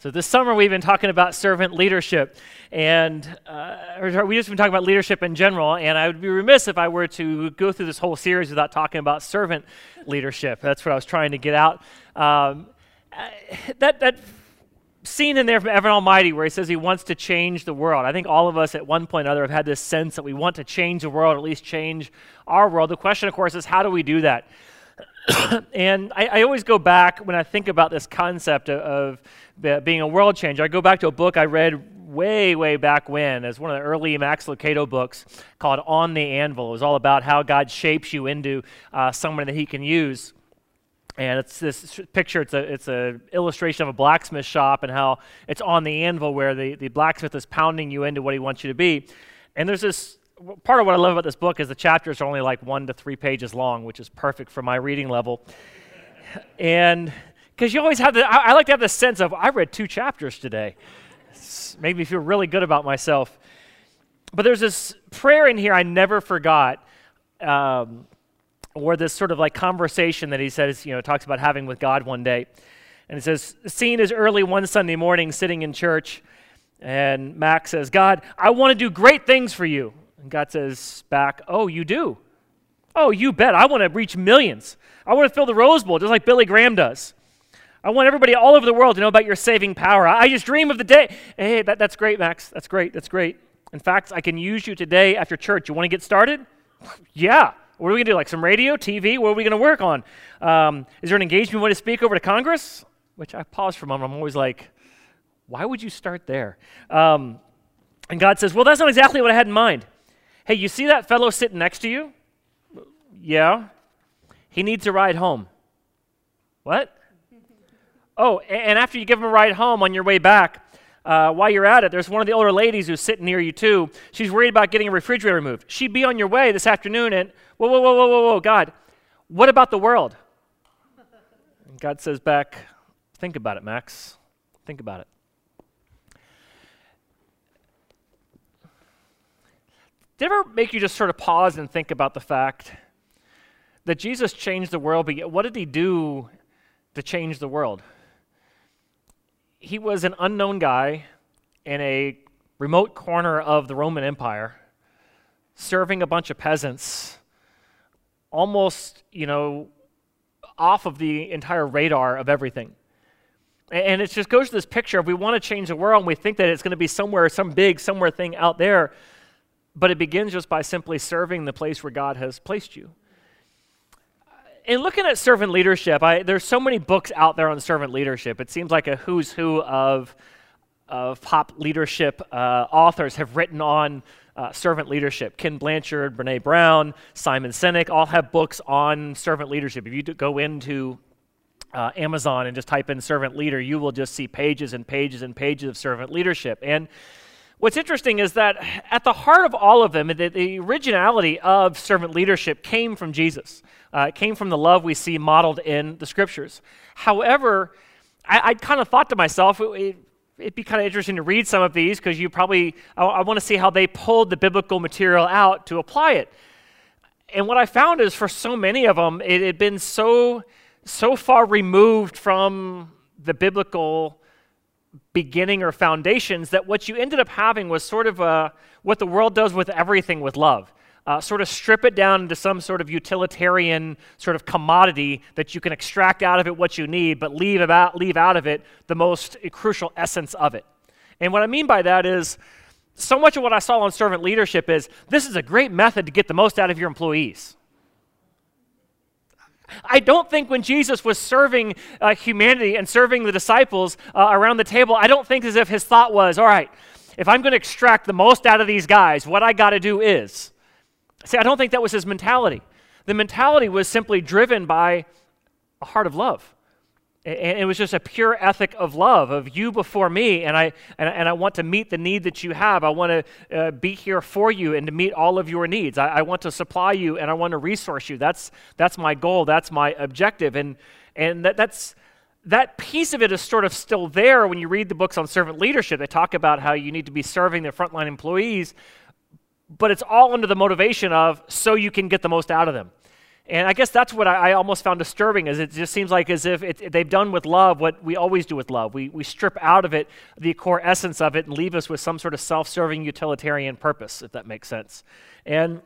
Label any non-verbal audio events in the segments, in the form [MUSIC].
So this summer we've been talking about servant leadership, and uh, we just been talking about leadership in general. And I would be remiss if I were to go through this whole series without talking about servant leadership. That's what I was trying to get out. Um, uh, that that scene in there from Evan Almighty where he says he wants to change the world. I think all of us at one point or other have had this sense that we want to change the world, or at least change our world. The question, of course, is how do we do that? [COUGHS] and I, I, always go back when I think about this concept of, of, being a world changer. I go back to a book I read way, way back when, as one of the early Max Lucado books called On the Anvil. It was all about how God shapes you into uh, someone that He can use. And it's this picture, it's a it's a illustration of a blacksmith shop and how it's on the anvil where the, the blacksmith is pounding you into what he wants you to be. And there's this part of what I love about this book is the chapters are only like one to three pages long, which is perfect for my reading level. And because you always have the, I, I, like to have the sense of, I read two chapters today. It's made me feel really good about myself. But there's this prayer in here I never forgot, um, or this sort of like conversation that he says, you know, talks about having with God one day. And it says, scene is early one Sunday morning sitting in church. And Max says, God, I want to do great things for you. And God says back, Oh, you do? Oh, you bet. I want to reach millions. I want to fill the Rose Bowl just like Billy Graham does. I want everybody all over the world to know about your saving power. I just dream of the day. Hey, that, that's great, Max. That's great. That's great. In fact, I can use you today after church. You want to get started? [LAUGHS] yeah. What are we going to do? Like some radio, TV? What are we going to work on? Um, is there an engagement you want to speak over to Congress? Which I pause for a moment. I'm always like, why would you start there? Um, and God says, well, that's not exactly what I had in mind. Hey, you see that fellow sitting next to you? Yeah. He needs a ride home. What? [LAUGHS] Oh, and after you give him a ride home on your way back, uh, while you're at it, there's one of the older ladies who's sitting near you too. She's worried about getting a refrigerator moved. She'd be on your way this afternoon, and whoa, whoa, whoa, whoa, whoa, whoa, God, what about the world? [LAUGHS] And God says back, think about it, Max. Think about it. Did it ever make you just sort of pause and think about the fact that Jesus changed the world, but yet what did he do to change the world? He was an unknown guy in a remote corner of the Roman Empire, serving a bunch of peasants, almost, you know, off of the entire radar of everything. And it just goes to this picture of we want to change the world and we think that it's going to be somewhere, some big, somewhere thing out there. But it begins just by simply serving the place where God has placed you. In looking at servant leadership, I, there's so many books out there on servant leadership. It seems like a who's who of, of pop leadership uh, authors have written on uh, servant leadership. Ken Blanchard, Brene Brown, Simon Sinek all have books on servant leadership. If you go into uh, Amazon and just type in servant leader, you will just see pages and pages and pages of servant leadership. And What's interesting is that at the heart of all of them, the, the originality of servant leadership came from Jesus. Uh, it came from the love we see modeled in the scriptures. However, I, I kind of thought to myself, it, would be kind of interesting to read some of these because you probably, I, I want to see how they pulled the biblical material out to apply it. And what I found is for so many of them, it had been so, so far removed from the biblical beginning or foundations that what you ended up having was sort of a, what the world does with everything with love. Uh, sort of strip it down into some sort of utilitarian sort of commodity that you can extract out of it what you need, but leave, about, leave out of it the most crucial essence of it. And what I mean by that is, so much of what I saw on servant leadership is this is a great method to get the most out of your employees. I don't think when Jesus was serving uh, humanity and serving the disciples uh, around the table, I don't think as if his thought was, all right, if I'm going to extract the most out of these guys, what I got to do is. See, I don't think that was his mentality. The mentality was simply driven by a heart of love. And it was just a pure ethic of love, of you before me, and I, and, and I want to meet the need that you have. I want to uh, be here for you and to meet all of your needs. I, I, want to supply you and I want to resource you. That's, that's my goal, that's my objective. And, and that, that's, that piece of it is sort of still there when you read the books on servant leadership. They talk about how you need to be serving the frontline employees, but it's all under the motivation of so you can get the most out of them. And I guess that's what I, I, almost found disturbing, is it just seems like as if it, they've done with love what we always do with love. We, we strip out of it the core essence of it and leave us with some sort of self-serving utilitarian purpose, if that makes sense. And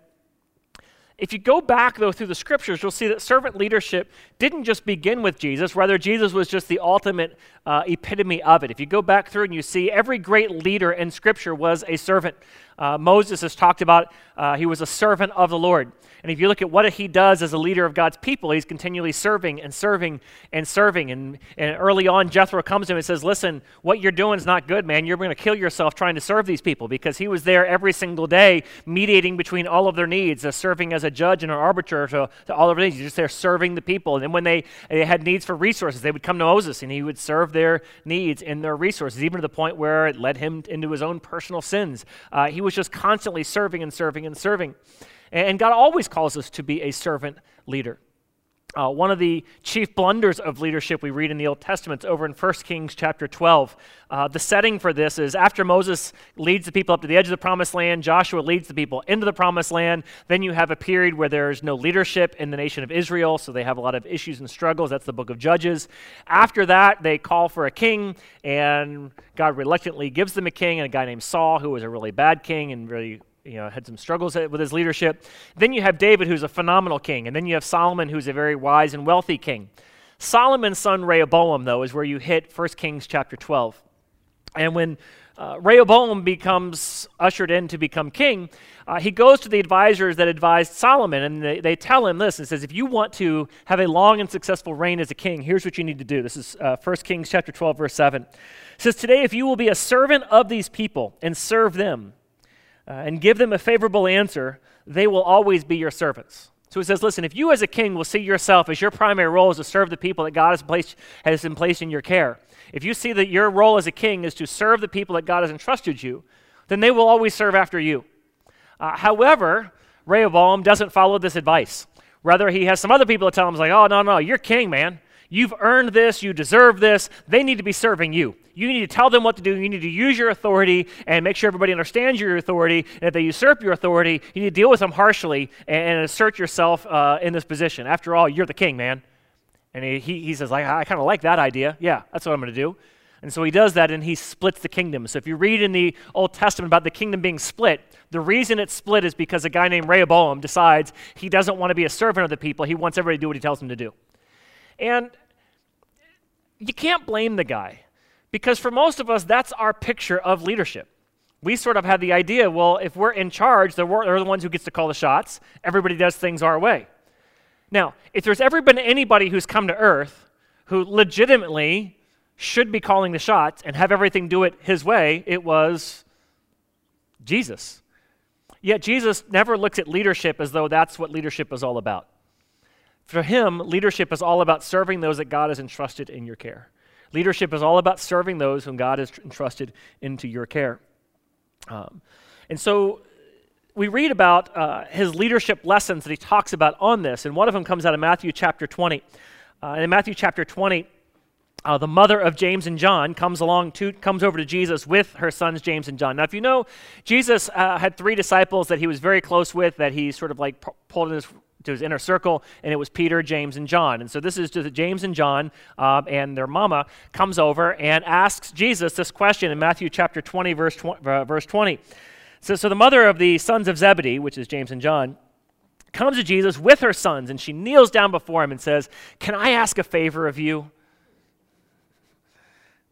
if you go back, though, through the scriptures, you'll see that servant leadership didn't just begin with Jesus. Rather, Jesus was just the ultimate uh, epitome of it. If you go back through and you see every great leader in scripture was a servant. Uh, Moses has talked about uh, he was a servant of the Lord. And if you look at what he does as a leader of God's people, he's continually serving and serving and serving. And, and early on, Jethro comes to him and says, Listen, what you're doing is not good, man. You're going to kill yourself trying to serve these people because he was there every single day mediating between all of their needs, uh, serving as a judge and an arbiter to, to all of their needs. He's just there serving the people. And then when they, they had needs for resources, they would come to Moses and he would serve their needs and their resources, even to the point where it led him into his own personal sins. Uh, he was just constantly serving and serving and serving. And God always calls us to be a servant leader. Uh, one of the chief blunders of leadership we read in the Old Testament is over in 1 Kings chapter 12. Uh, the setting for this is after Moses leads the people up to the edge of the promised land, Joshua leads the people into the promised land. Then you have a period where there's no leadership in the nation of Israel, so they have a lot of issues and struggles. That's the book of Judges. After that, they call for a king, and God reluctantly gives them a king, and a guy named Saul, who was a really bad king and really you know, had some struggles with his leadership. Then you have David, who's a phenomenal king. And then you have Solomon, who's a very wise and wealthy king. Solomon's son Rehoboam, though, is where you hit 1 Kings chapter 12. And when uh, Rehoboam becomes ushered in to become king, uh, he goes to the advisors that advised Solomon, and they, they tell him this and says, If you want to have a long and successful reign as a king, here's what you need to do. This is uh, 1 Kings chapter 12, verse 7. It says, Today, if you will be a servant of these people and serve them, uh, and give them a favorable answer, they will always be your servants. So he says, listen, if you as a king will see yourself as your primary role is to serve the people that God has placed, has in place in your care, if you see that your role as a king is to serve the people that God has entrusted you, then they will always serve after you. Uh, however, Rehoboam doesn't follow this advice. Rather, he has some other people that tell him, like, oh, no, no, you're king, man. You've earned this. You deserve this. They need to be serving you. You need to tell them what to do. You need to use your authority and make sure everybody understands your authority. And if they usurp your authority, you need to deal with them harshly and, and assert yourself uh, in this position. After all, you're the king, man. And he, he, says, I, I kind of like that idea. Yeah, that's what I'm going to do. And so he does that and he splits the kingdom. So if you read in the Old Testament about the kingdom being split, the reason it's split is because a guy named Rehoboam decides he doesn't want to be a servant of the people. He wants everybody to do what he tells them to do. And you can't blame the guy because for most of us, that's our picture of leadership. We sort of have the idea well, if we're in charge, they're, they're the ones who gets to call the shots. Everybody does things our way. Now, if there's ever been anybody who's come to earth who legitimately should be calling the shots and have everything do it his way, it was Jesus. Yet Jesus never looks at leadership as though that's what leadership is all about. For him, leadership is all about serving those that God has entrusted in your care. Leadership is all about serving those whom God has entrusted into your care. Um, and so we read about uh, his leadership lessons that he talks about on this, and one of them comes out of Matthew chapter 20. Uh, and in Matthew chapter 20, uh, the mother of James and John comes along to comes over to Jesus with her sons James and John. Now, if you know, Jesus uh, had three disciples that he was very close with, that he sort of like pulled in his to his inner circle, and it was Peter, James, and John. And so this is to James and John, uh, and their mama comes over and asks Jesus this question in Matthew chapter 20, verse 20. Uh, verse 20. So, so the mother of the sons of Zebedee, which is James and John, comes to Jesus with her sons, and she kneels down before him and says, Can I ask a favor of you?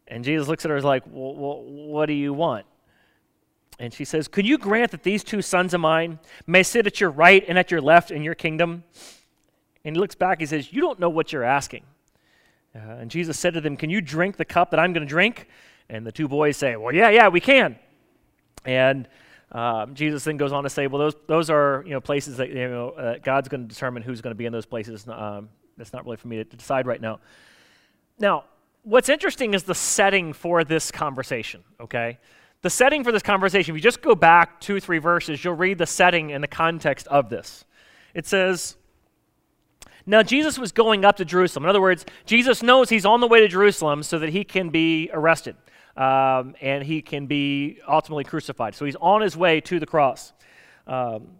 And Jesus looks at her and is like, well, well, What do you want? And she says, Could you grant that these two sons of mine may sit at your right and at your left in your kingdom? And he looks back, he says, You don't know what you're asking. Uh, and Jesus said to them, Can you drink the cup that I'm going to drink? And the two boys say, Well, yeah, yeah, we can. And um, Jesus then goes on to say, Well, those, those are you know, places that you know, uh, God's going to determine who's going to be in those places. Um, that's not really for me to, to decide right now. Now, what's interesting is the setting for this conversation, okay? The setting for this conversation, if you just go back two, three verses, you'll read the setting and the context of this. It says, Now Jesus was going up to Jerusalem. In other words, Jesus knows he's on the way to Jerusalem so that he can be arrested um, and he can be ultimately crucified. So he's on his way to the cross. Um,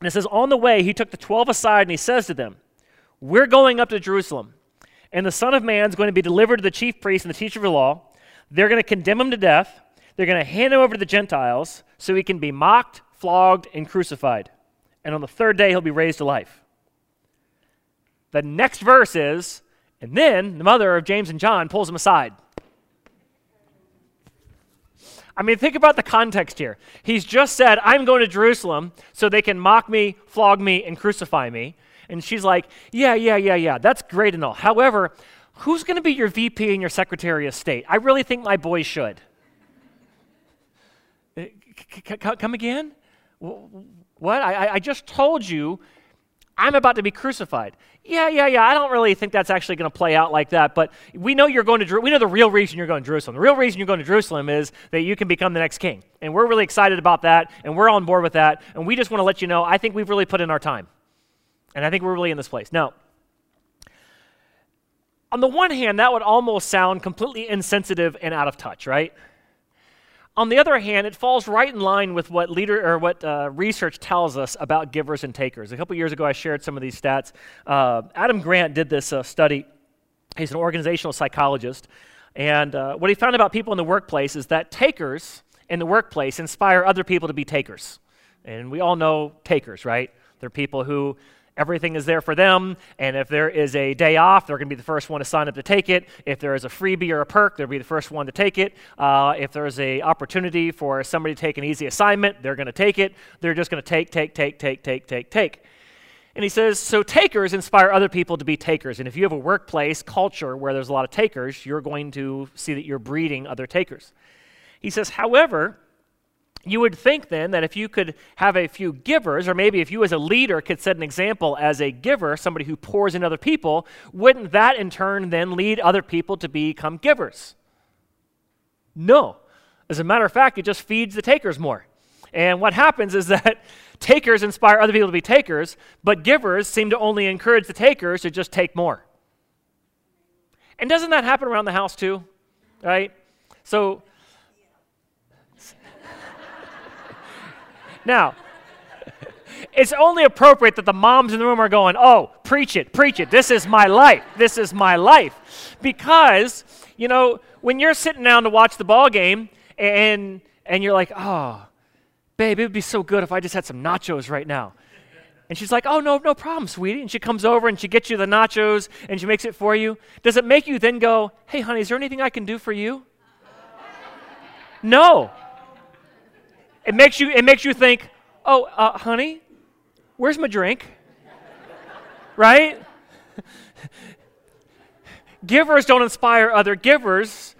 And it says, On the way, he took the 12 aside and he says to them, We're going up to Jerusalem, and the Son of Man is going to be delivered to the chief priests and the teacher of the law. They're going to condemn him to death. They're going to hand him over to the Gentiles so he can be mocked, flogged, and crucified. And on the third day, he'll be raised to life. The next verse is, and then the mother of James and John pulls him aside. I mean, think about the context here. He's just said, I'm going to Jerusalem so they can mock me, flog me, and crucify me. And she's like, Yeah, yeah, yeah, yeah, that's great and all. However, who's going to be your VP and your Secretary of State? I really think my boy should. Come again? What? I, I just told you I'm about to be crucified. Yeah, yeah, yeah. I don't really think that's actually going to play out like that. But we know you're going to. We know the real reason you're going to Jerusalem. The real reason you're going to Jerusalem is that you can become the next king, and we're really excited about that, and we're on board with that. And we just want to let you know. I think we've really put in our time, and I think we're really in this place now. On the one hand, that would almost sound completely insensitive and out of touch, right? On the other hand, it falls right in line with what leader or what uh, research tells us about givers and takers. A couple years ago, I shared some of these stats. Uh, Adam Grant did this uh, study. He's an organizational psychologist, and uh, what he found about people in the workplace is that takers in the workplace inspire other people to be takers. And we all know takers, right? They're people who Everything is there for them, and if there is a day off, they're going to be the first one to sign up to take it. If there is a freebie or a perk, they'll be the first one to take it. Uh, if there's a opportunity for somebody to take an easy assignment, they're going to take it. They're just going to take, take, take, take, take, take, take. And he says, so takers inspire other people to be takers. And if you have a workplace culture where there's a lot of takers, you're going to see that you're breeding other takers. He says, however, you would think then that if you could have a few givers, or maybe if you as a leader could set an example as a giver, somebody who pours in other people, wouldn't that in turn then lead other people to become givers? No. As a matter of fact, it just feeds the takers more. And what happens is [LAUGHS] that takers inspire other people to be takers, but givers seem to only encourage the takers to just take more. And doesn't that happen around the house too? Right? So Now, it's only appropriate that the moms in the room are going, oh, preach it, preach it. This is my life. This is my life. Because, you know, when you're sitting down to watch the ball game and, and you're like, oh, babe, it would be so good if I just had some nachos right now. And she's like, oh, no, no problem, sweetie. And she comes over and she gets you the nachos and she makes it for you. Does it make you then go, hey, honey, is there anything I can do for you? no. It makes you, it makes you think, oh, uh, honey, where's my drink? right? givers don't inspire other givers,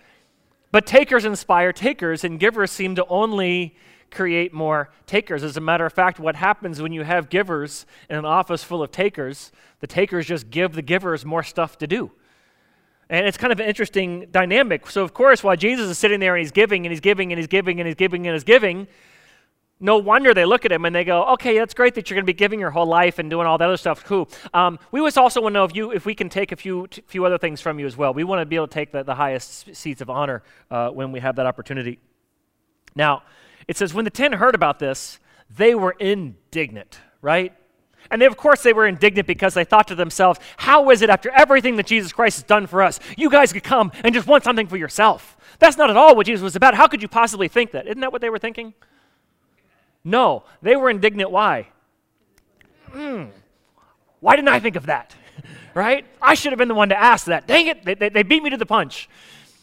but takers inspire takers, and givers seem to only create more takers. As a matter of fact, what happens when you have givers in an office full of takers, the takers just give the givers more stuff to do. And it's kind of an interesting dynamic. So, of course, while Jesus is sitting there and he's giving and he's giving and he's giving and he's giving and he's giving, no wonder they look at him and they go, okay, that's great that you're going to be giving your whole life and doing all that other stuff. Cool. Um, we just also want to know if, you, if we can take a few, t- few other things from you as well. We want to be able to take the, the highest seats of honor uh, when we have that opportunity. Now, it says, when the ten heard about this, they were indignant, right? And they, of course, they were indignant because they thought to themselves, how is it after everything that Jesus Christ has done for us, you guys could come and just want something for yourself? That's not at all what Jesus was about. How could you possibly think that? Isn't that what they were thinking? No, they were indignant. Why? Hmm. Why didn't I think of that? [LAUGHS] right? I should have been the one to ask that. Dang it, they, they, they beat me to the punch.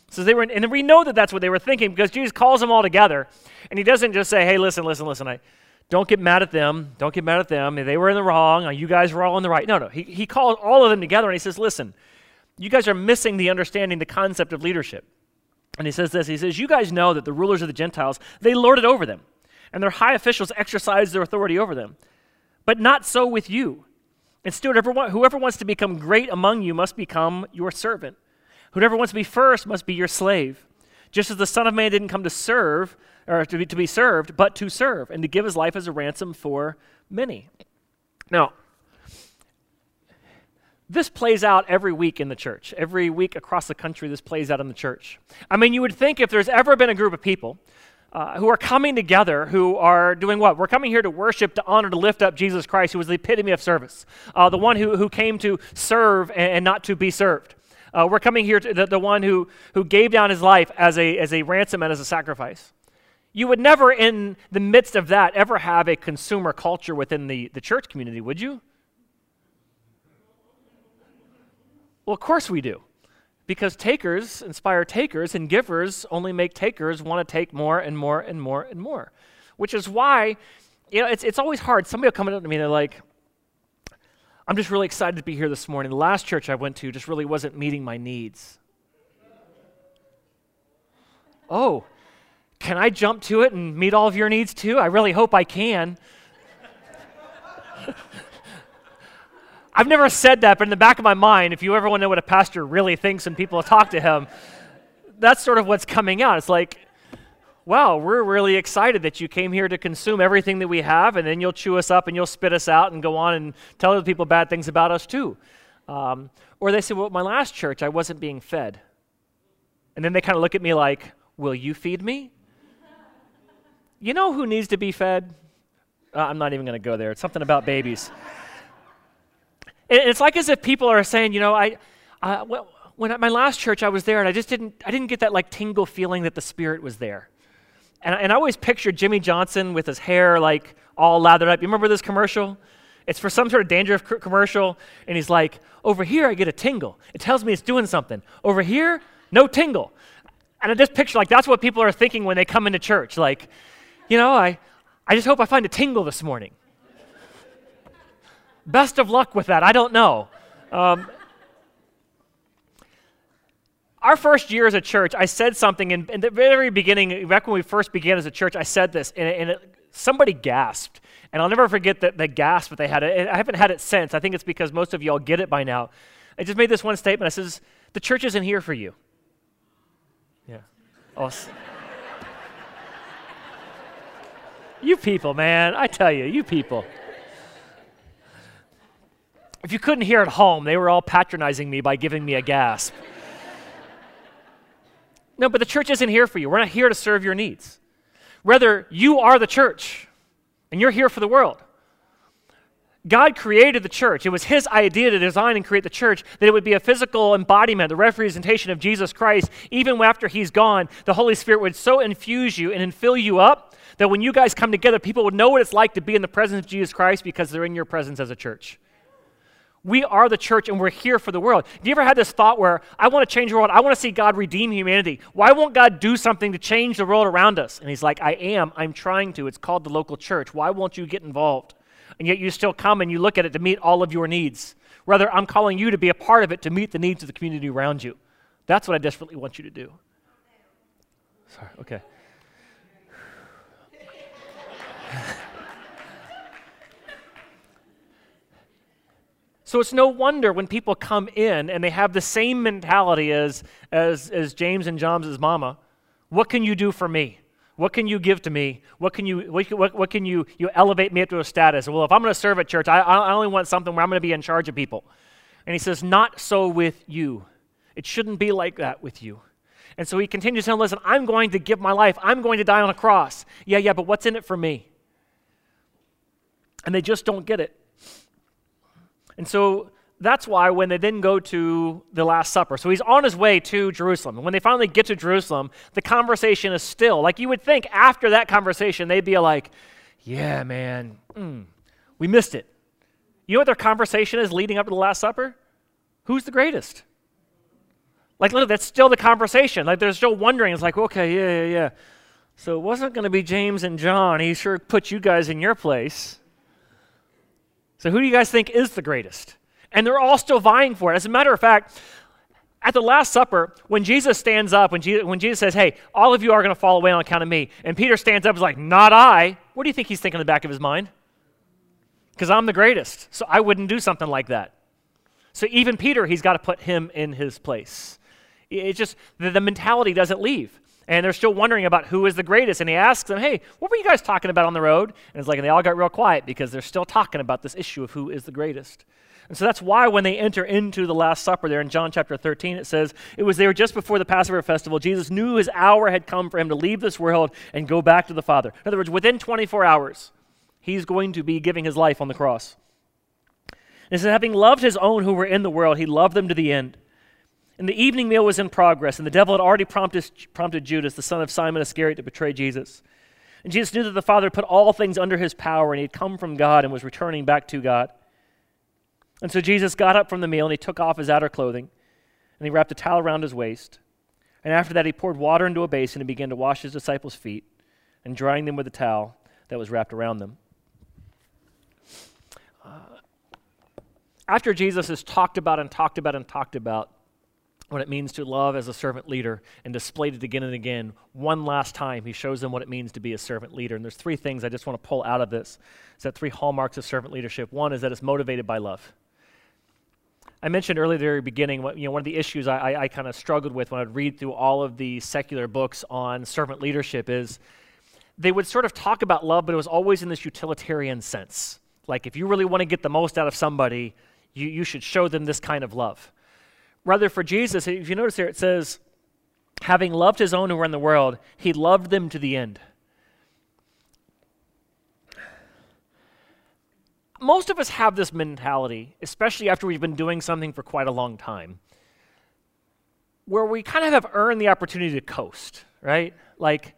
So they were, and we know that that's what they were thinking because Jesus calls them all together, and he doesn't just say, "Hey, listen, listen, listen. I don't get mad at them. Don't get mad at them. They were in the wrong. You guys were all in the right." No, no. He he calls all of them together and he says, "Listen, you guys are missing the understanding, the concept of leadership." And he says this. He says, "You guys know that the rulers of the Gentiles they lord it over them." And their high officials exercise their authority over them. But not so with you. Instead, whoever wants to become great among you must become your servant. Whoever wants to be first must be your slave. Just as the Son of Man didn't come to serve, or to be, to be served, but to serve, and to give his life as a ransom for many. Now, this plays out every week in the church. Every week across the country, this plays out in the church. I mean, you would think if there's ever been a group of people uh, who are coming together, who are doing what? We're coming here to worship, to honor, to lift up Jesus Christ, who was the epitome of service, uh, the one who, who came to serve and, and not to be served. Uh, we're coming here to the, the one who, who gave down his life as a, as a ransom and as a sacrifice. You would never, in the midst of that, ever have a consumer culture within the, the church community, would you? Well, of course we do because takers inspire takers, and givers only make takers want to take more and more and more and more. Which is why, you know, it's, it's always hard. Somebody will come up to me and they're like, I'm just really excited to be here this morning. The last church I went to just really wasn't meeting my needs. Oh, can I jump to it and meet all of your needs too? I really hope I can. [LAUGHS] I've never said that, but in the back of my mind, if you ever want to know what a pastor really thinks when people talk to him, that's sort of what's coming out. It's like, wow, we're really excited that you came here to consume everything that we have, and then you'll chew us up and you'll spit us out and go on and tell other people bad things about us too. Um, or they say, well, my last church, I wasn't being fed. And then they kind of look at me like, will you feed me? you know who needs to be fed? Uh, I'm not even going to go there. It's something about babies. It's like as if people are saying, you know, I, when at my last church I was there and I just didn't, I didn't get that like tingle feeling that the Spirit was there. And, and I always picture Jimmy Johnson with his hair like all lathered up. You remember this commercial? It's for some sort of c- commercial, and he's like, over here I get a tingle. It tells me it's doing something. Over here, no tingle. And I just picture like that's what people are thinking when they come into church. Like, you know, I, I just hope I find a tingle this morning. Best of luck with that. I don't know. Um, our first year as a church, I said something in, in, the very beginning, back when we first began as a church, I said this, and, and it, somebody gasped. And I'll never forget the, the gasp that they had. I haven't had it since. I think it's because most of y'all get it by now. I just made this one statement. I says, the church isn't here for you. Yeah. Oh, [LAUGHS] you people, man. I tell you, you people. If you couldn't hear at home, they were all patronizing me by giving me a gasp. no, but the church isn't here for you. We're not here to serve your needs. Rather, you are the church, and you're here for the world. God created the church. It was His idea to design and create the church that it would be a physical embodiment, the representation of Jesus Christ. Even after He's gone, the Holy Spirit would so infuse you and fill you up that when you guys come together, people would know what it's like to be in the presence of Jesus Christ because they're in your presence as a church. We are the church and we're here for the world. Have you ever had this thought where I want to change the world? I want to see God redeem humanity. Why won't God do something to change the world around us? And he's like, I am. I'm trying to. It's called the local church. Why won't you get involved? And yet you still come and you look at it to meet all of your needs. Rather, I'm calling you to be a part of it to meet the needs of the community around you. That's what I desperately want you to do. Sorry, okay. So it's no wonder when people come in and they have the same mentality as, as, as James and John's mama. What can you do for me? What can you give to me? What can you, what, what, what can you, you elevate me up to a status? Well, if I'm going to serve at church, I, I only want something where I'm going to be in charge of people. And he says, not so with you. It shouldn't be like that with you. And so he continues to listen, I'm going to give my life. I'm going to die on a cross. Yeah, yeah, but what's in it for me? And they just don't get it. And so that's why when they then go to the Last Supper, so he's on his way to Jerusalem. And when they finally get to Jerusalem, the conversation is still. Like you would think after that conversation, they'd be like, yeah, man, mm, we missed it. You know what their conversation is leading up to the Last Supper? Who's the greatest? Like, look, that's still the conversation. Like, they're still wondering. It's like, okay, yeah, yeah, yeah. So it wasn't going to be James and John. He sure put you guys in your place. So, who do you guys think is the greatest? And they're all still vying for it. As a matter of fact, at the Last Supper, when Jesus stands up, when Jesus, when Jesus says, Hey, all of you are going to fall away on account of me, and Peter stands up and is like, Not I, what do you think he's thinking in the back of his mind? Because I'm the greatest, so I wouldn't do something like that. So even Peter, he's got to put him in his place. It's just the, the mentality doesn't leave. And they're still wondering about who is the greatest. And he asks them, Hey, what were you guys talking about on the road? And it's like, and they all got real quiet because they're still talking about this issue of who is the greatest. And so that's why when they enter into the Last Supper there in John chapter 13, it says, It was there just before the Passover festival. Jesus knew his hour had come for him to leave this world and go back to the Father. In other words, within 24 hours, he's going to be giving his life on the cross. And it says, Having loved his own who were in the world, he loved them to the end. And the evening meal was in progress, and the devil had already prompted, prompted Judas, the son of Simon Iscariot, to betray Jesus. And Jesus knew that the Father put all things under his power, and he had come from God and was returning back to God. And so Jesus got up from the meal and he took off his outer clothing and he wrapped a towel around his waist. And after that, he poured water into a basin and began to wash his disciples' feet and drying them with a towel that was wrapped around them. Uh, after Jesus has talked about and talked about and talked about what it means to love as a servant leader and displayed it again and again, one last time, he shows them what it means to be a servant leader. And there's three things I just want to pull out of this. Is that three hallmarks of servant leadership? One is that it's motivated by love. I mentioned earlier at the very beginning, you know, one of the issues I, I, I kind of struggled with when I'd read through all of the secular books on servant leadership is they would sort of talk about love, but it was always in this utilitarian sense. Like, if you really want to get the most out of somebody, you, you should show them this kind of love. Rather, for Jesus, if you notice here, it says, having loved his own who were in the world, he loved them to the end. most of us have this mentality, especially after we've been doing something for quite a long time, where we kind of have earned the opportunity to coast, right? Like,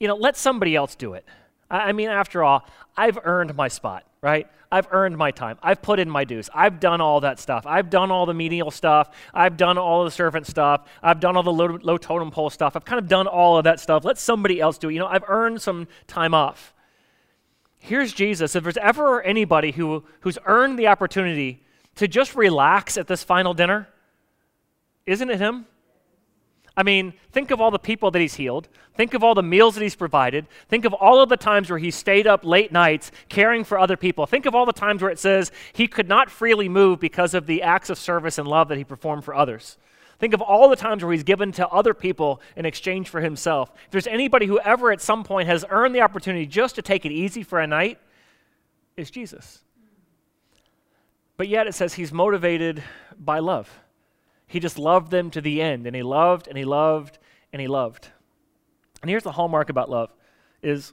you know, let somebody else do it. I, mean, after all, I've earned my spot, right? I've earned my time. I've put in my dues. I've done all that stuff. I've done all the menial stuff. I've done all the servant stuff. I've done all the low, low totem pole stuff. I've kind of done all of that stuff. Let somebody else do it. You know, I've earned some time off here's Jesus. If there's ever anybody who, who's earned the opportunity to just relax at this final dinner, isn't it him? I mean, think of all the people that he's healed. Think of all the meals that he's provided. Think of all of the times where he stayed up late nights caring for other people. Think of all the times where it says he could not freely move because of the acts of service and love that he performed for others. Think of all the times where he's given to other people in exchange for himself. If there's anybody who ever at some point has earned the opportunity just to take it easy for a night, it's Jesus. But yet it says he's motivated by love. He just loved them to the end, and he loved and he loved and he loved. And here's the hallmark about love is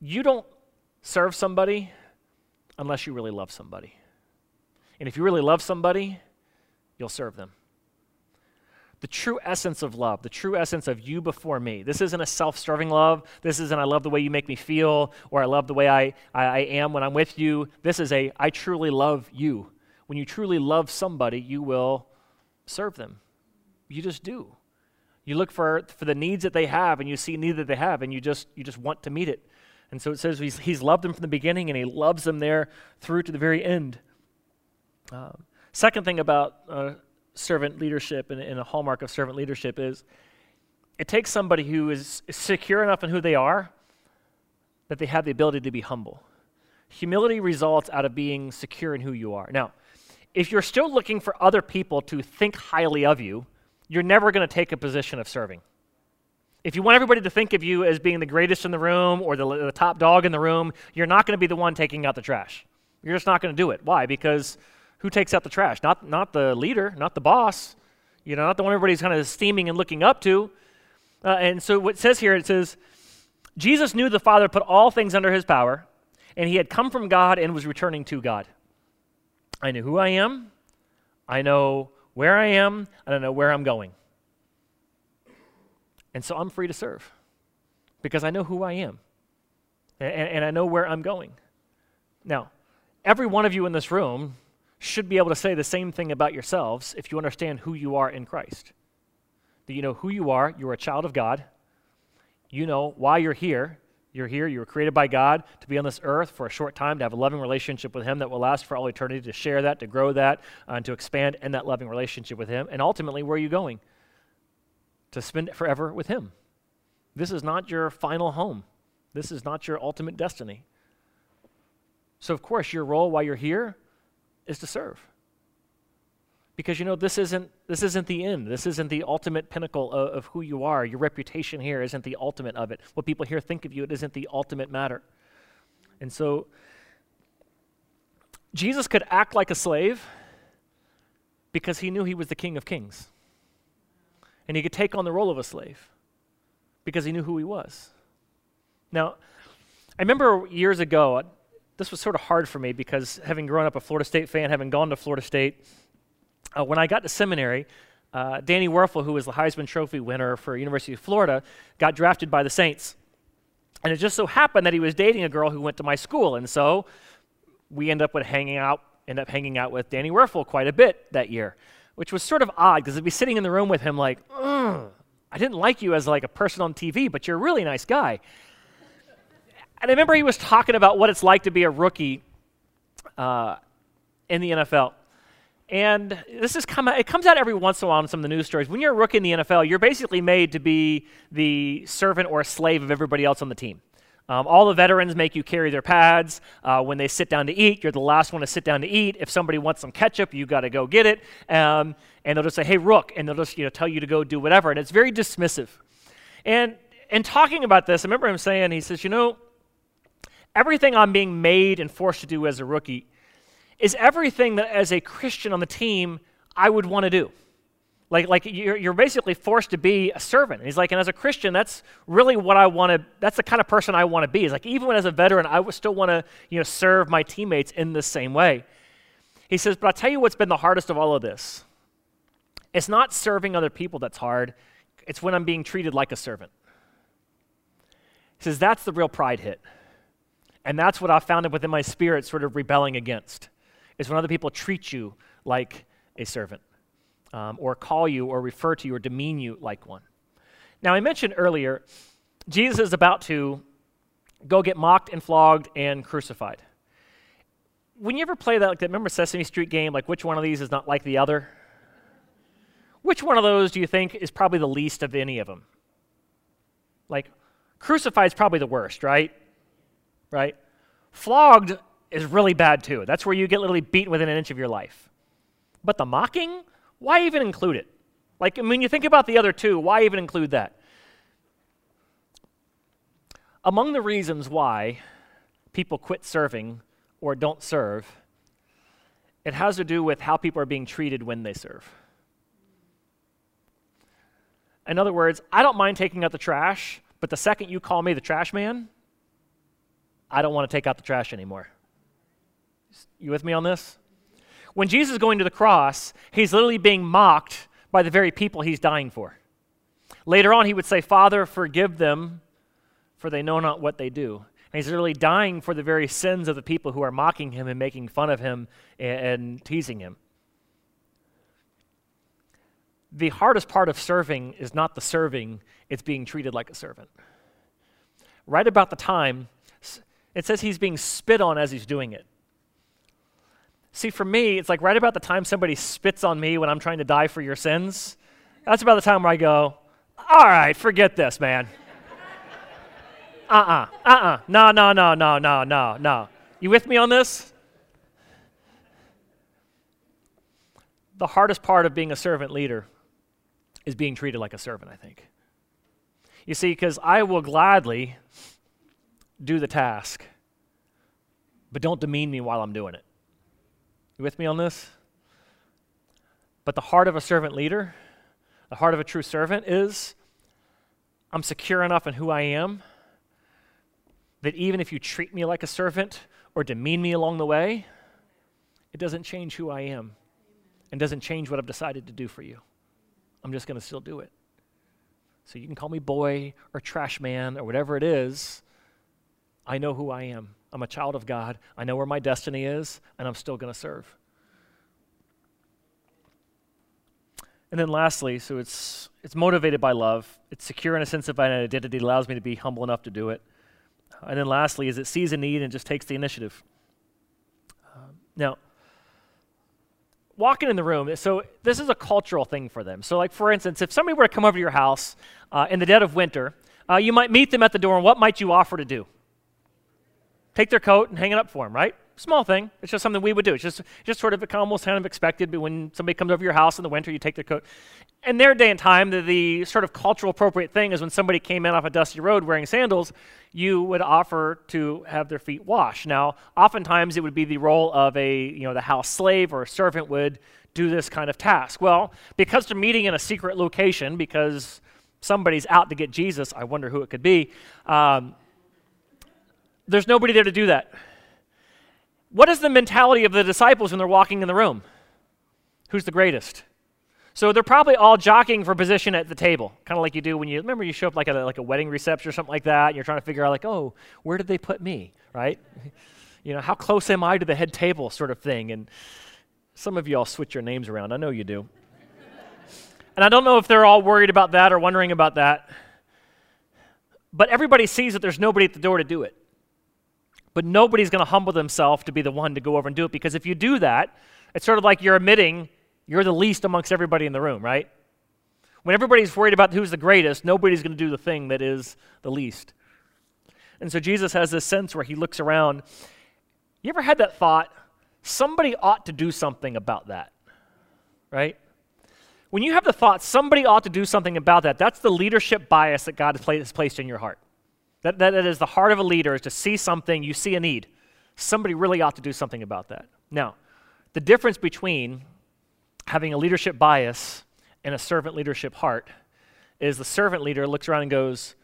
you don't serve somebody unless you really love somebody. And if you really love somebody, you'll serve them the true essence of love, the true essence of you before me. This isn't a self serving love. This isn't I love the way you make me feel or I love the way I, I, I, am when I'm with you. This is a I truly love you. When you truly love somebody, you will serve them. You just do. You look for, for the needs that they have and you see need that they have and you just, you just want to meet it. And so it says he's, he's loved them from the beginning and he loves them there through to the very end. Um, second thing about uh, servant leadership and, and a hallmark of servant leadership is it takes somebody who is secure enough in who they are that they have the ability to be humble. Humility results out of being secure in who you are. Now, if you're still looking for other people to think highly of you, you're never going to take a position of serving. If you want everybody to think of you as being the greatest in the room or the, the top dog in the room, you're not going to be the one taking out the trash. You're just not going to do it. Why? Because who takes out the trash? Not, not the leader, not the boss, you know, not the one everybody's kind of esteeming and looking up to. Uh, and so what it says here, it says, Jesus knew the Father put all things under his power, and he had come from God and was returning to God. I know who I am, I know where I am, I don't know where I'm going. And so I'm free to serve because I know who I am and, and I know where I'm going. Now, every one of you in this room should be able to say the same thing about yourselves if you understand who you are in Christ. That you know who you are, you're a child of God. You know why you're here. You're here, you were created by God to be on this earth for a short time, to have a loving relationship with Him that will last for all eternity, to share that, to grow that, uh, and to expand in that loving relationship with Him. And ultimately, where are you going? To spend forever with Him. This is not your final home, this is not your ultimate destiny. So, of course, your role while you're here is to serve. Because you know this isn't this isn't the end. This isn't the ultimate pinnacle of, of who you are. Your reputation here isn't the ultimate of it. What people here think of you, it isn't the ultimate matter. And so Jesus could act like a slave because he knew he was the King of Kings. And he could take on the role of a slave because he knew who he was. Now, I remember years ago, uh, this was sort of hard for me because having grown up a Florida State fan, having gone to Florida State, uh, when I got to seminary, uh, Danny Wuerffel, who was the Heisman Trophy winner for University of Florida, got drafted by the Saints. And it just so happened that he was dating a girl who went to my school, and so we ended up with hanging out, end up hanging out with Danny Wuerffel quite a bit that year, which was sort of odd because I'd be sitting in the room with him like, I didn't like you as like a person on TV, but you're a really nice guy. And I remember he was talking about what it's like to be a rookie uh, in the NFL. And this is come out, it comes out every once in a while in some of the news stories. When you're a rookie in the NFL, you're basically made to be the servant or slave of everybody else on the team. Um, all the veterans make you carry their pads. Uh, when they sit down to eat, you're the last one to sit down to eat. If somebody wants some ketchup, you got to go get it. Um, and they'll just say, "Hey, Rook," and they'll just you know tell you to go do whatever. And it's very dismissive. And in talking about this, I remember him saying, he says, "You know, everything I'm being made and forced to do as a rookie is everything that as a Christian on the team I would want to do. Like, like you're, you're basically forced to be a servant. And he's like, and as a Christian, that's really what I want to, that's the kind of person I want to be. He's like, even when as a veteran, I would still want to, you know, serve my teammates in the same way. He says, but I'll tell you what's been the hardest of all of this. It's not serving other people that's hard. It's when I'm being treated like a servant. He says, that's the real pride hit. And that's what I found it within my spirit sort of rebelling against is when other people treat you like a servant, um, or call you, or refer to you, or demean you like one. Now, I mentioned earlier, Jesus is about to go get mocked and flogged and crucified. When you ever play that, like that, remember Sesame Street game, like which one of these is not like the other? Which one of those do you think is probably the least of any of them? Like, crucified is probably the worst, right? Right? Flogged is really bad too. That's where you get literally beaten within an inch of your life. But the mocking, why even include it? Like, I mean, you think about the other two, why even include that? Among the reasons why people quit serving or don't serve, it has to do with how people are being treated when they serve. In other words, I don't mind taking out the trash, but the second you call me the trash man, I don't want to take out the trash anymore. You with me on this? When Jesus is going to the cross, he's literally being mocked by the very people he's dying for. Later on, he would say, Father, forgive them, for they know not what they do. And he's literally dying for the very sins of the people who are mocking him and making fun of him and, and teasing him. The hardest part of serving is not the serving, it's being treated like a servant. Right about the time, it says he's being spit on as he's doing it. See, for me, it's like right about the time somebody spits on me when I'm trying to die for your sins. That's about the time where I go, all right, forget this, man. uh uh-uh, uh, uh-uh. No, no, no, no, no, no, no. You with me on this? The hardest part of being a servant leader is being treated like a servant, I think. You see, because I will gladly do the task, but don't demean me while I'm doing it. You with me on this? But the heart of a servant leader, the heart of a true servant is I'm secure enough in who I am that even if you treat me like a servant or demean me along the way, it doesn't change who I am and doesn't change what I've decided to do for you. I'm just going to still do it. So you can call me boy or trash man or whatever it is. I know who I am. I'm a child of God. I know where my destiny is, and I'm still going to serve. And then lastly, so it's it's motivated by love. It's secure in a sense of identity. It allows me to be humble enough to do it. And then lastly, is it sees a need and just takes the initiative. Um, now, walking in the room, so this is a cultural thing for them. So, like for instance, if somebody were to come over to your house uh, in the dead of winter, uh, you might meet them at the door, and what might you offer to do? Take their coat and hang it up for them, right? Small thing. It's just something we would do. It's just, just sort of almost kind of expected. But when somebody comes over your house in the winter, you take their coat. In their day and time, the, the sort of cultural appropriate thing is when somebody came in off a dusty road wearing sandals, you would offer to have their feet washed. Now, oftentimes it would be the role of a, you know, the house slave or a servant would do this kind of task. Well, because they're meeting in a secret location, because somebody's out to get Jesus, I wonder who it could be, um, there's nobody there to do that. What is the mentality of the disciples when they're walking in the room? Who's the greatest? So they're probably all jockeying for position at the table, kind of like you do when you remember you show up like a, like a wedding reception or something like that, and you're trying to figure out like, oh, where did they put me, right? [LAUGHS] you know, how close am I to the head table, sort of thing. And some of you all switch your names around. I know you do. and I don't know if they're all worried about that or wondering about that. But everybody sees that there's nobody at the door to do it. But nobody's going to humble themselves to be the one to go over and do it because if you do that, it's sort of like you're admitting you're the least amongst everybody in the room, right? When everybody's worried about who's the greatest, nobody's going to do the thing that is the least. And so Jesus has this sense where he looks around. You ever had that thought? Somebody ought to do something about that, right? When you have the thought, somebody ought to do something about that, that's the leadership bias that God has placed in your heart. That, that, that is the heart of a leader is to see something, you see a need. Somebody really ought to do something about that. Now, the difference between having a leadership bias and a servant leadership heart is the servant leader looks around and goes,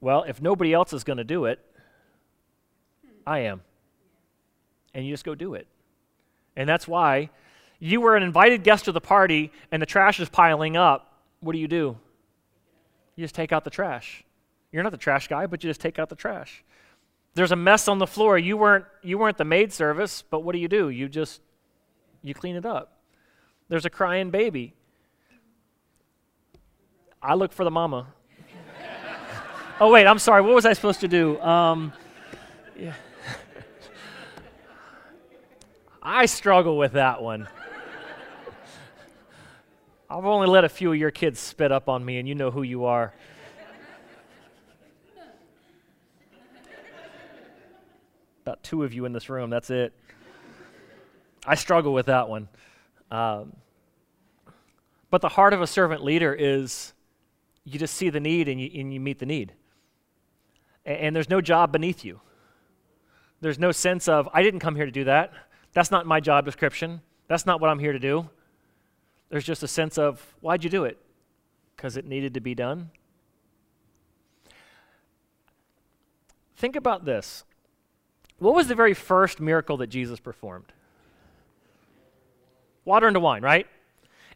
Well, if nobody else is going to do it, I am. And you just go do it. And that's why you were an invited guest to the party and the trash is piling up. What do you do? You just take out the trash. You're not the trash guy, but you just take out the trash. There's a mess on the floor. You weren't you weren't the maid service, but what do you do? You just you clean it up. There's a crying baby. I look for the mama. oh wait, I'm sorry. What was I supposed to do? Um, yeah. I struggle with that one. I've only let a few of your kids spit up on me, and you know who you are. About two of you in this room, that's it. I struggle with that one. Um, but the heart of a servant leader is you just see the need and you, and you meet the need. And, and there's no job beneath you. There's no sense of, I didn't come here to do that. That's not my job description. That's not what I'm here to do. There's just a sense of, why'd you do it? Because it needed to be done. Think about this. What was the very first miracle that Jesus performed? Water into wine, right?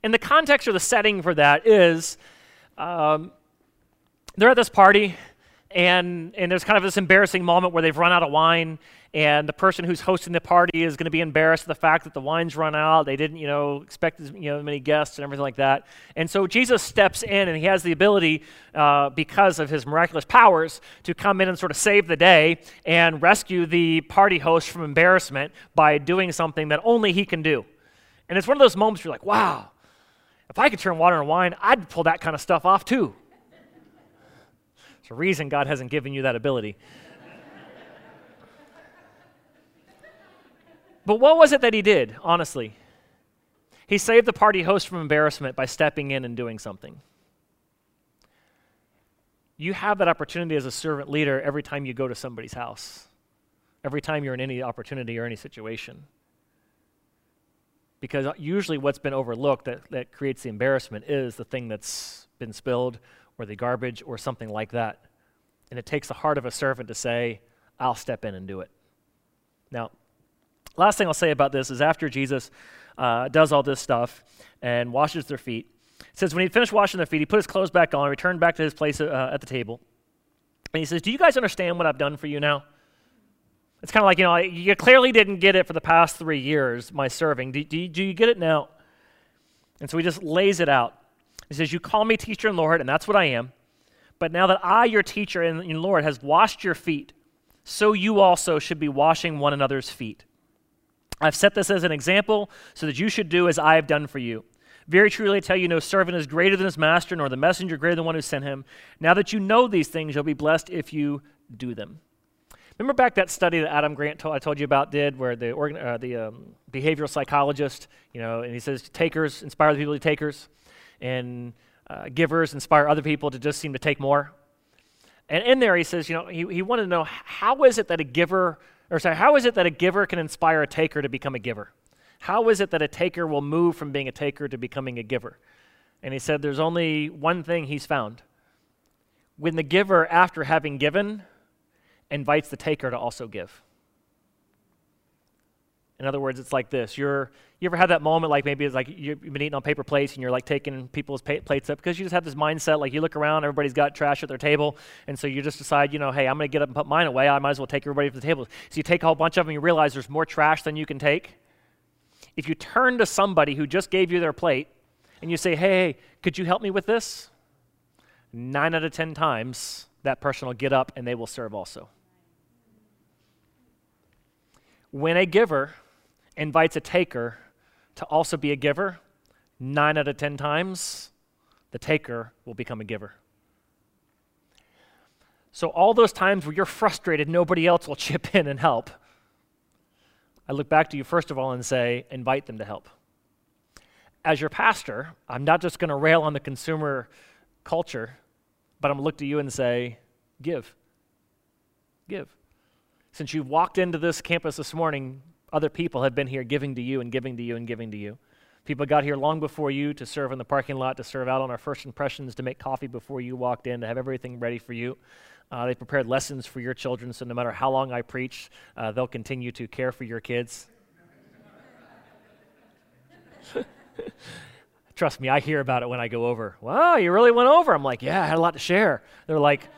And the context or the setting for that is um, they're at this party, and, and there's kind of this embarrassing moment where they've run out of wine, and the person who's hosting the party is going to be embarrassed at the fact that the wine's run out. They didn't, you know, expect you know many guests and everything like that. And so Jesus steps in, and he has the ability, uh, because of his miraculous powers, to come in and sort of save the day and rescue the party host from embarrassment by doing something that only he can do. And it's one of those moments where you're like, wow, if I could turn water into wine, I'd pull that kind of stuff off too. It's a reason God hasn't given you that ability. But what was it that he did, honestly? He saved the party host from embarrassment by stepping in and doing something. You have that opportunity as a servant leader every time you go to somebody's house, every time you're in any opportunity or any situation. Because usually what's been overlooked that, that creates the embarrassment is the thing that's been spilled or the garbage or something like that. And it takes the heart of a servant to say, I'll step in and do it. Now, Last thing I'll say about this is after Jesus uh, does all this stuff and washes their feet, it says when he finished washing their feet, he put his clothes back on, returned back to his place uh, at the table. And he says, Do you guys understand what I've done for you now? It's kind of like, you know, you clearly didn't get it for the past three years, my serving. Do, do, do you get it now? And so he just lays it out. He says, You call me teacher and Lord, and that's what I am. But now that I, your teacher and Lord, has washed your feet, so you also should be washing one another's feet. I've set this as an example so that you should do as I have done for you. Very truly, I tell you, no servant is greater than his master, nor the messenger greater than one who sent him. Now that you know these things, you'll be blessed if you do them. Remember back that study that Adam Grant told, I told you about did, where the, organ, uh, the um, behavioral psychologist, you know, and he says takers inspire the people to be takers, and uh, givers inspire other people to just seem to take more. And in there, he says, you know, he, he wanted to know how is it that a giver, or sorry, how is it that a giver can inspire a taker to become a giver? How is it that a taker will move from being a taker to becoming a giver? And he said, there's only one thing he's found. When the giver, after having given, invites the taker to also give. In other words, it's like this. You're, you ever had that moment like maybe it's like you've been eating on paper plates and you're like taking people's plates up because you just have this mindset like you look around, everybody's got trash at their table, and so you just decide, you know, hey, I'm going to get up and put mine away. I might as well take everybody from the table. So you take a whole bunch of them and you realize there's more trash than you can take. If you turn to somebody who just gave you their plate and you say, hey, could you help me with this? Nine out of ten times, that person will get up and they will serve also. When a giver invites a taker to also be a giver, nine out of 10 times, the taker will become a giver. So, all those times where you're frustrated, nobody else will [LAUGHS] chip in and help. I look back to you, first of all, and say, invite them to help. As your pastor, I'm not just going to rail on the consumer culture, but I'm going to look to you and say, give. Give. Since you've walked into this campus this morning, other people have been here giving to you and giving to you and giving to you. People got here long before you to serve in the parking lot, to serve out on our first impressions, to make coffee before you walked in, to have everything ready for you. Uh, they prepared lessons for your children, so no matter how long I preach, uh, they'll continue to care for your kids. [LAUGHS] Trust me, I hear about it when I go over. Wow, you really went over? I'm like, yeah, I had a lot to share. They're like,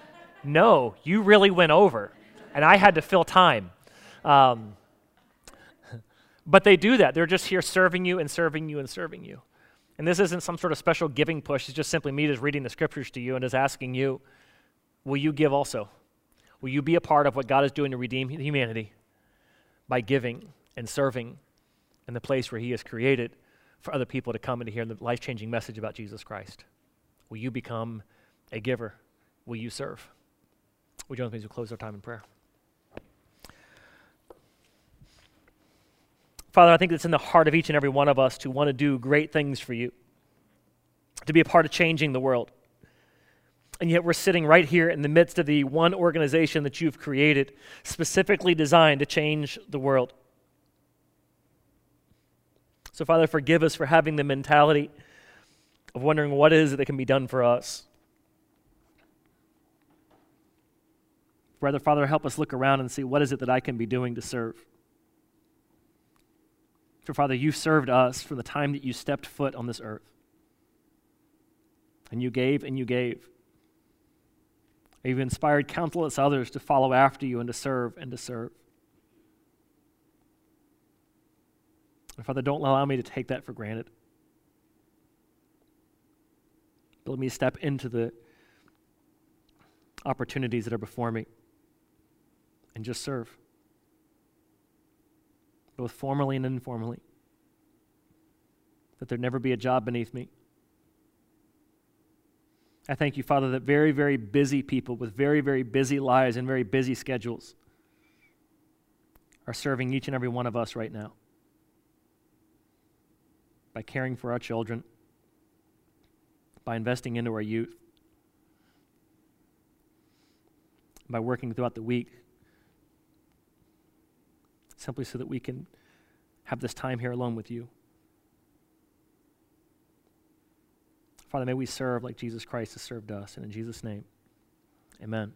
no, you really went over. And I had to fill time. Um, but they do that. They're just here serving you and serving you and serving you. And this isn't some sort of special giving push. It's just simply me just reading the scriptures to you and just asking you, will you give also? Will you be a part of what God is doing to redeem humanity by giving and serving in the place where He has created for other people to come and to hear the life changing message about Jesus Christ? Will you become a giver? Will you serve? Would you join me as we close our time in prayer? Father, I think it's in the heart of each and every one of us to want to do great things for you, to be a part of changing the world. And yet we're sitting right here in the midst of the one organization that you've created, specifically designed to change the world. So, Father, forgive us for having the mentality of wondering what is it that can be done for us. Rather, Father, help us look around and see what is it that I can be doing to serve. Father, you served us from the time that you stepped foot on this earth. And you gave and you gave. You've inspired countless others to follow after you and to serve and to serve. And Father, don't allow me to take that for granted. But let me step into the opportunities that are before me and just serve both formally and informally. That there never be a job beneath me. I thank you, Father, that very, very busy people with very, very busy lives and very busy schedules are serving each and every one of us right now by caring for our children, by investing into our youth, by working throughout the week simply so that we can have this time here alone with you. Father, may we serve like Jesus Christ has served us. And in Jesus' name, amen.